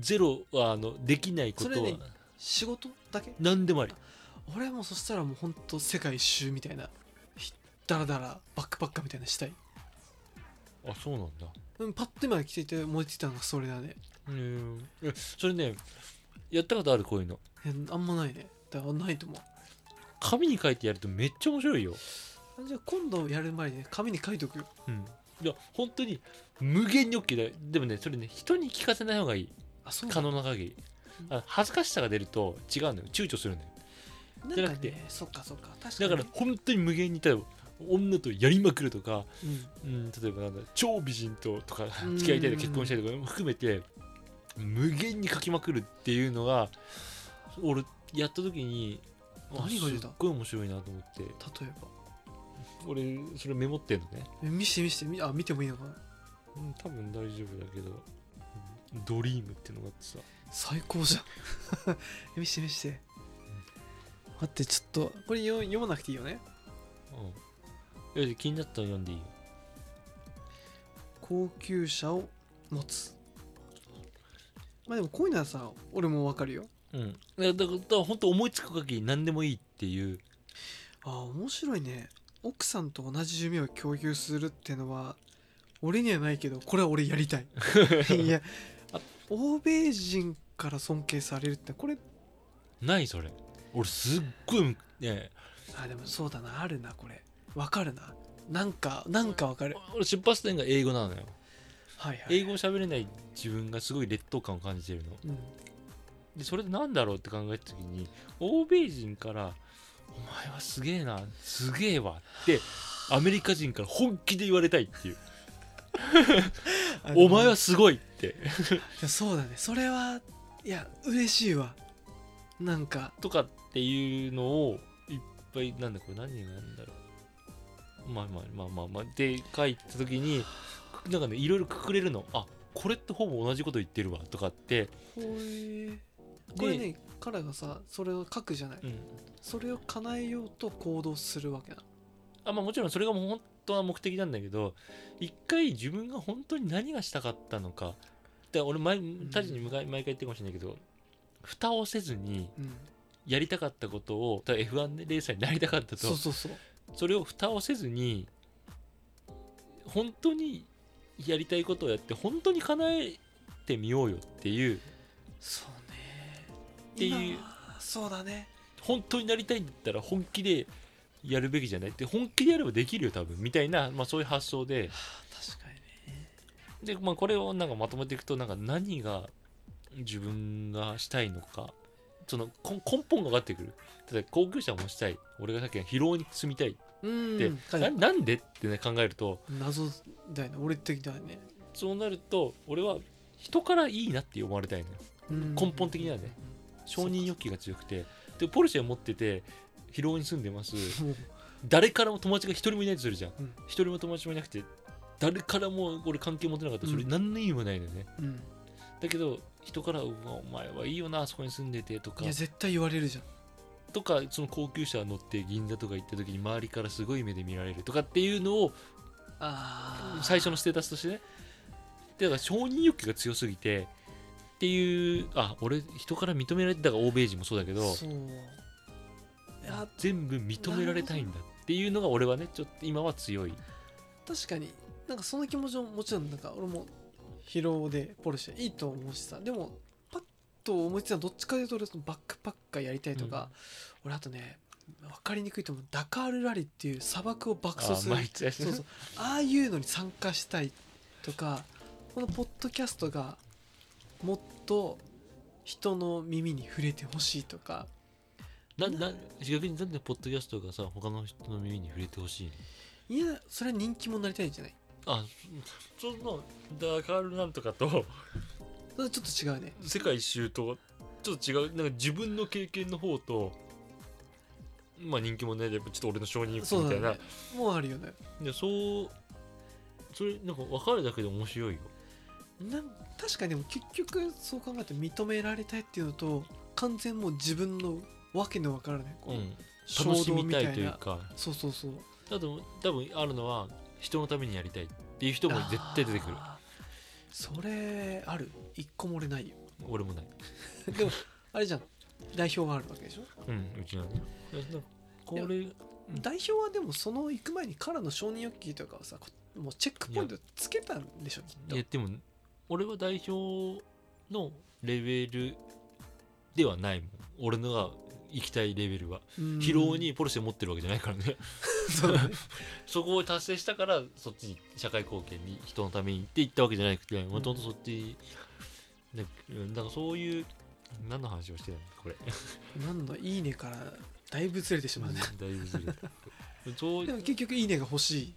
ゼロはあのできないことは。それね仕事だけ？何でもあり。俺はもうそしたらもうほんと世界一周みたいなひダラダラバックパッカーみたいなのしたい。あそうなんだ。うんパッと今来ていて思いついたのがそれだね。うんえそれねやったことあるこういうの。えあんまないね。だからないと思う。紙に書いてやるとめっちゃ面白いよ。あじゃあ今度やる前にね紙に書いとくよ。うんいや本当に無限に OK だよでもねそれね人に聞かせない方がいい。可あそうな能な限り。あ恥ずかしさが出ると違うのよ。躊躇するのよ。なんかじゃなくてねそっかそっか。確かだにから本当に無限に例えば女とやりまくるとか、うん。うん、例えばなんだ超美人ととかうん。付き合いたいとか結婚したいとかも含めて無限に書きまくるっていうのが俺やった時にあ何が出た？すっごい面白いなと思って。例えば？俺それメモってんのね、え見して見して。みあ見てもいいのかな？うん、多分大丈夫だけど、うん。ドリームっていうのがあってさ。最高じゃん。<laughs> 見して見して。待ってちょっとこれ読読まなくていいよね？うん。気になったら読んでいいよ。高級車を持つ。まあでもこういうのはさ俺もわかるよ。うん。いやだからだから本当思いつく限り何でもいいっていう。ああ面白いね奥さんと同じ夢を共有するってのは俺にはないけどこれは俺やりたい。<laughs> いやあ欧米人から尊敬されるってこれないそれ。俺すっごいね。あでもそうだな。あるなこれ。わかるな。なんかなんかわかる。俺出発点が英語なのよ。はいはい。英語を喋れない自分がすごい劣等感を感じてるの。うん。でそれでなんだろうって考えた時に欧米人から「お前はすげえな。すげえわ」ってアメリカ人から本気で言われたいっていう「<laughs> あお前はすごい」って。いやそうだね。それはいや嬉しいわ。なんかとかっていうのをいっぱいなんだこれ何がなんだろう。まあまあまあまあまあで書いた時になんかねいろいろくくれるの。あこれってほぼ同じこと言ってるわ。とかって、これね彼がさそれを書くじゃない。うん、それを叶えようと行動するわけなあまあもちろんそれがもう本当は目的なんだけど一回自分が本当に何がしたかったのかで俺前タジに毎毎回言ってるかもしれないけど蓋をせずにうん。やりたかったことを例えば F1 でレーサーになりたかったとそうそうそう。それを蓋をせずに本当にやりたいことをやって本当に叶えてみようよっていうそうねっていう。そうだね。本当になりたいんだったら本気でやるべきじゃない？って本気でやればできるよ多分みたいな、まあ、そういう発想で。確かにね。で、まあ、これをなんかまとめていくとなんか何が自分がしたいのかその根根本が分かってくる。例えば高級車もしたい。俺がさっきの疲労に住みたいうんでななんでって、ね、考えると。謎だよね。俺的だよね、そうなると俺は人からいいなって思われたいのよ。うん。根本的にはね承認欲求が強くてでポルシェを持ってて疲労に住んでます。誰からも友達が一人もいないとするじゃん。うん。一人も友達もいなくて誰からも俺関係持てなかったらそれうん何の意味もないのよね、うん。だけど人から「うわお前はいいよなあそこに住んでて」とか。いや絶対言われるじゃん。とかその高級車乗って銀座とか行った時に周りからすごい目で見られるとかっていうのをあ最初のステータスとしてね。でだから承認欲求が強すぎてっていうあ俺人から認められてたから欧米人もそうだけどそう。全部認められたいんだっていうのが俺はねちょっと今は強い。確かになんかその気持ちももちろんなんか俺も疲労でポルシェいいと思うしさ。でもパッと思いついたのどっちかというとバックパッカーやりたいとか、俺あとね分かりにくいと思う。ダカールラリーっていう砂漠を爆走する。そうそう。ああいうのに参加したいとかこのポッドキャストがもっと人の耳に触れてほしいとか。なな逆になんでポッドキャストがさ他の人の耳に触れてほしいの？いやそれは人気者になりたいんじゃない？あそのダカールなんとかと。それちょっと違うね。世界一周とちょっと違うなんか自分の経験の方とまあ人気もねちょっと俺の承認欲求みたいな。そうだね。もうあるよね。でそうそれなんか分かるだけで面白いよ。なん確かにでも結局そう考えて認められたいっていうのと完全もう自分のわけのわからないこう、うん。衝動みたいというか。そうそうそう。多分多分あるのは人のためにやりたいっていう人も絶対出てくる。それある。一個も俺ないよ。俺もない。<laughs> でもあれじゃん。代表があるわけでしょ？うんうちはね。これ代表はでもその行く前にカラの承認欲求とかはさこもうチェックポイントつけたんでしょきっと。いやでも俺は代表のレベルではないもん。俺のが行きたいレベルは。うん。疲労にポルシェ持ってるわけじゃないからね。<laughs> そこを達成したからそっちに社会貢献に人のためにって言ったわけじゃなくてもともとそっちだからそういう何の話をしてたのこれ。なんだいいねからだいぶずれてしまうね。だいぶずれたそう。<laughs> でも結局いいねが欲しい。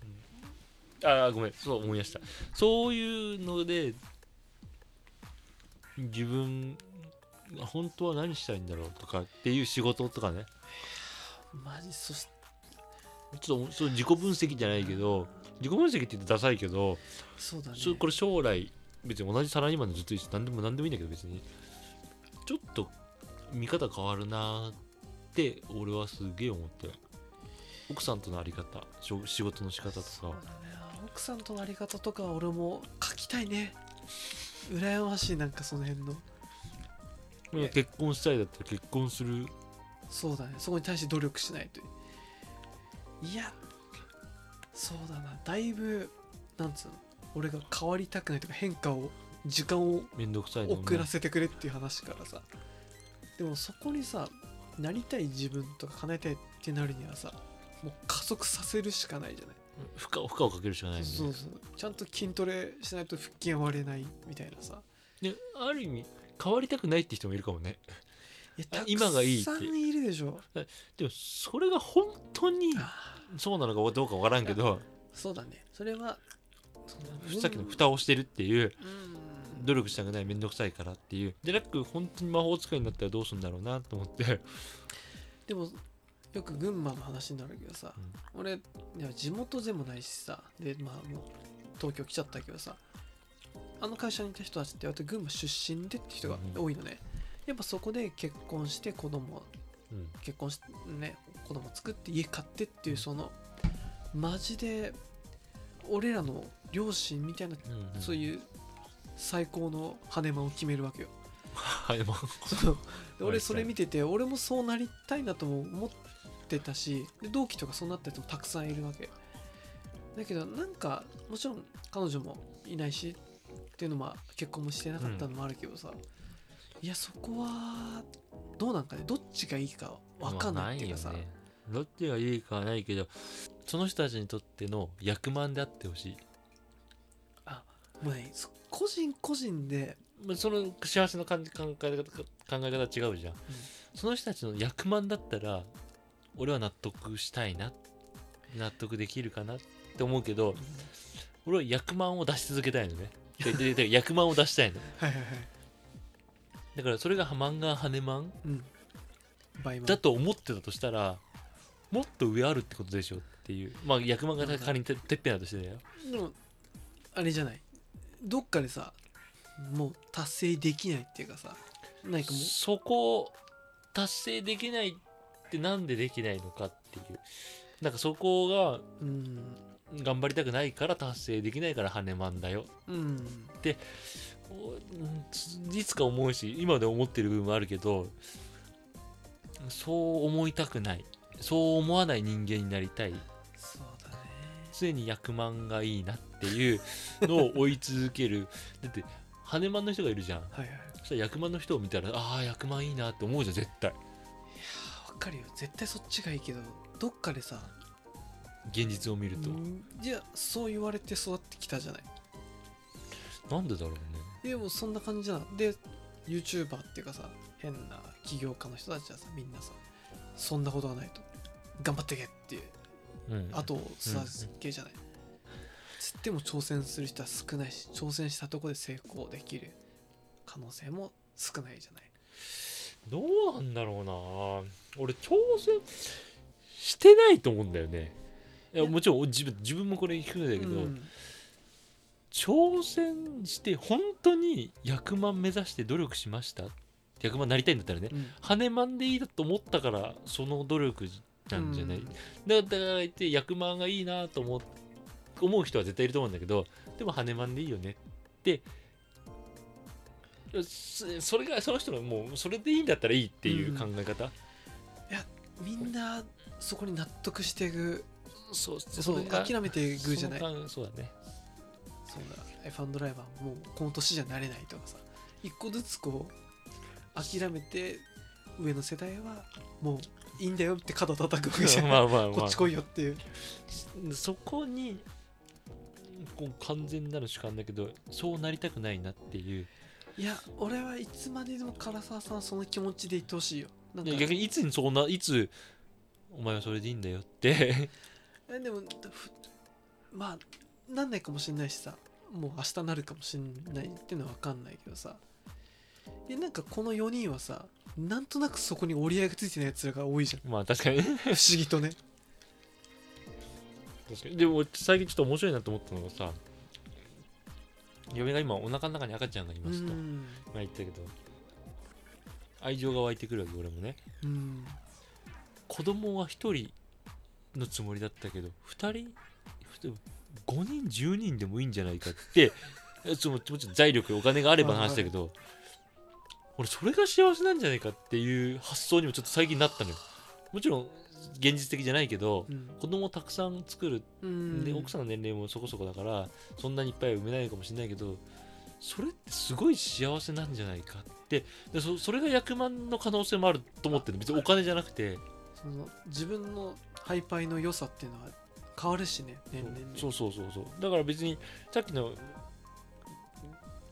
ああごめん。そう思い出した。そういうので自分が本当は何したいんだろうとかっていう仕事とかね。マジそしちょっとそう自己分析じゃないけど自己分析って言ってダサいけど、そうだね。そこれ将来別に同じサラリーマンでずっといいし何でも何でもいいんだけど別にちょっと見方変わるなーって俺はすげえ思って。る奥さんとのあり方仕事の仕方とか。そうだね。奥さんとのあり方とかは俺も書きたいね羨ましいなんかその辺の。ね結婚したいだったら結婚する。そうだね。そこに対して努力しないと。いやそうだな。だいぶなんつうの？俺が変わりたくないとか変化を時間をめんどくさいね。遅らせてくれっていう話からさ。でもそこにさなりたい自分とか叶えたいってなるにはさもう加速させるしかないじゃない？負荷負荷をかけるしかないんで。そうそう。ちゃんと筋トレしないと腹筋は割れないみたいなさ。である意味変わりたくないって人もいるかもね。いやあ今がいいって。たくさんいるでしょ。でもそれが本当にあそうなのかどうかわからんけど。ーそうだね。それはさっきの蓋をしてるっていううん。努力したくないめんどくさいからっていう。でなく本当に魔法使いになったらどうするんだろうなと思って。でもよく群馬の話になるけどさ、俺いや地元でもないしさでまあもう東京来ちゃったけどさあの会社にいた人たちって割と群馬出身でって人が多いのね、やっぱそこで結婚して子供うん。結婚してね子供作って家買ってっていうそのマジで俺らの両親みたいな、うんうん。そういう最高の羽間を決めるわけよ。はいまあそう。ではい俺それ見てて俺もそうなりたいなとも思ってたしで同期とかそうなったやつもたくさんいるわけ。だけどなんかもちろん彼女もいないしっていうのも結婚もしてなかったのもあるけどさ、いやそこはどうなんかね？どっちがいいか分かんないっていうかさ、ね。どっちがいいかはないけどその人たちにとっての役満であってほしい。もうねそ個人個人で、まあその幸せの感じ考え方考え方違うじゃん、その人たちの役満だったら俺は納得したいな納得できるかなって思うけど俺は役満を出し続けたいのね。役満を出したいの。<laughs> はいはいはい。だからそれが漫画羽マンうん。だと思ってたとしたらもっと上あるってことでしょっていう。まあ役満が仮にててっぺんだとしてだよ。でもあれじゃない。どっかでさもう達成できないっていうかさ何かもう。そこを達成できないってなんでできないのかっていう。なんかそこがうん頑張りたくないから達成できないから羽マンだよ。うん。おうんいつか思うし今で思ってる部分もあるけどそう思いたくない。そう思わない人間になりたい。そうだね。常に役満がいいなっていうのを <laughs> 追い続ける。だって羽マンの人がいるじゃん。はいはい。そしたら役満の人を見たらああ役満いいなって思うじゃん絶対わかるよ。絶対そっちがいいけどどっかでさ現実を見ると、うん。いやそう言われて育ってきたじゃない。なんでだろうね。でもそんな感じじゃんで YouTuber っていうかさ変な起業家の人たちはさみんなさそんなことはないと。頑張ってけっていう。うん。後を育つ系じゃない、つっても挑戦する人は少ないし挑戦したところで成功できる可能性も少ないじゃないどうなんだろうな。俺挑戦してないと思うんだよね。いやもちろん自分自分もこれ聞くんだけど、うん。挑戦して本当に役満目指して努力しました？役満なりたいんだったらねうん。羽満でいいだと思ったからその努力なんじゃない、うん。だから言って役満がいいなと思う思う人は絶対いると思うんだけどでも羽満でいいよね。ってそそれがその人のもうそれでいいんだったらいいっていう考え方、みんなそこに納得していく。そうそう諦めていくじゃない？そうだね。そうだ。F1 ドライバーもうこの年じゃなれないとかさ。一個ずつこう諦めて上の世代はもういいんだよって肩叩くわけじゃん。<laughs> まあまあまあ。こっち来いよっていう。そこにこう完全なる主観だけどそうなりたくないなっていういや俺はいつまででも唐沢さんはその気持ちでいってほしいよ。なんか。いや逆にいつにそうないつお前はそれでいいんだよって。えでもふまあなんないかもしれないしさ。もう明日なるかもしれないっていうのは分かんないけどさ。えなんかこの4人はさなんとなくそこに折り合いがついてないやつらが多いじゃん。まあ確かに。不思議とね。確かに。でも俺最近ちょっと面白いなと思ったのがさ嫁が今お腹の中に赤ちゃんがいますと。うん。まあ言ったけど愛情が湧いてくるわけ俺もね。うん。子供は1人のつもりだったけど2人5人10人でもいいんじゃないかって <laughs> ちろん財力お金があればの話だけど俺それが幸せなんじゃないかっていう発想にもちょっと最近なったのよ。もちろん現実的じゃないけどうん。子供をたくさん作るうん。で奥さんの年齢もそこそこだからそんなにいっぱいは産めないかもしれないけどそれってすごい幸せなんじゃないかって。でそそれが役満の可能性もあると思ってる。別にお金じゃなくて。その自分のハイパイの良さっていうのは変わるしね年々ねそうそうそうそう。だから別にさっきの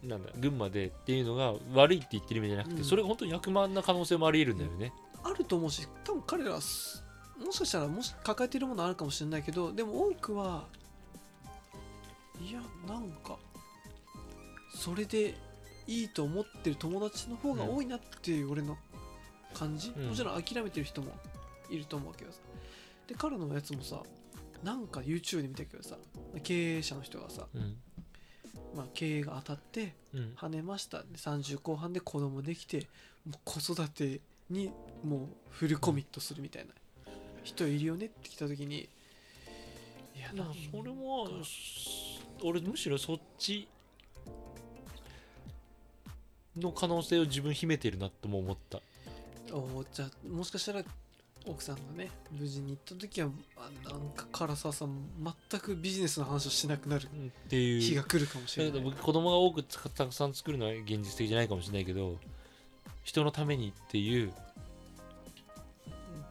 なんだ群馬でっていうのが悪いって言ってる意味じゃなくて、うん。それが本当に役満な可能性もありえるんだよね、あると思うし多分彼らはすもしかしたらもし抱えているものあるかもしれないけどでも多くはいやなんかそれでいいと思ってる友達の方が多いなっていう俺の感じ、うん。もちろん諦めてる人もいると思うけどさ。で彼のやつもさなんか YouTube で見たけどさ経営者の人がさ、うん。まあ、経営が当たってうん。跳ねました。で30後半で子供できてもう子育てにもうフルコミットするみたいな人いるよねって来た時にいやなそれも俺むしろそっちの可能性を自分秘めてるなとも思った。おじゃあもしかしたら奥さんがね無事に行った時はあなんか唐沢さん全くビジネスの話をしなくなるっていう。日が来るかもしれない。僕子供が多くたたくさん作るのは現実的じゃないかもしれないけど人のためにっていう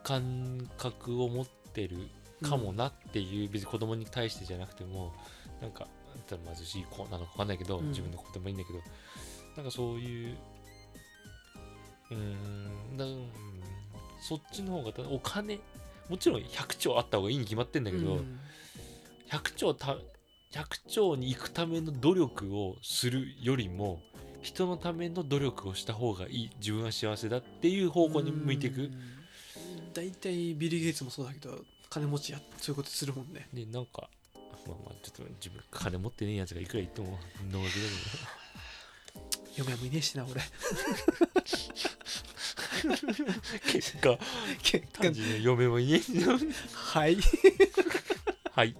感覚を持ってるかもなっていう、別に子供に対してじゃなくてもなんか貧しい子なのか分かんないけど、うん。自分の子でもいいんだけどなんかそういううーんだうんそっちの方がたお金もちろん100兆あった方がいいに決まってんだけど、うん。100兆た100兆に行くための努力をするよりも人のための努力をした方がいい自分は幸せだっていう方向に向いていく。うん大体ビル・ゲイツもそうだけど金持ちやそういうことするもんね。でなんかまあまあちょっと自分金持ってねえやつがいくら言っても能力だ嫁もいねえしな俺。けど結果。<laughs> 結果。単純に嫁もいねえしはい。はい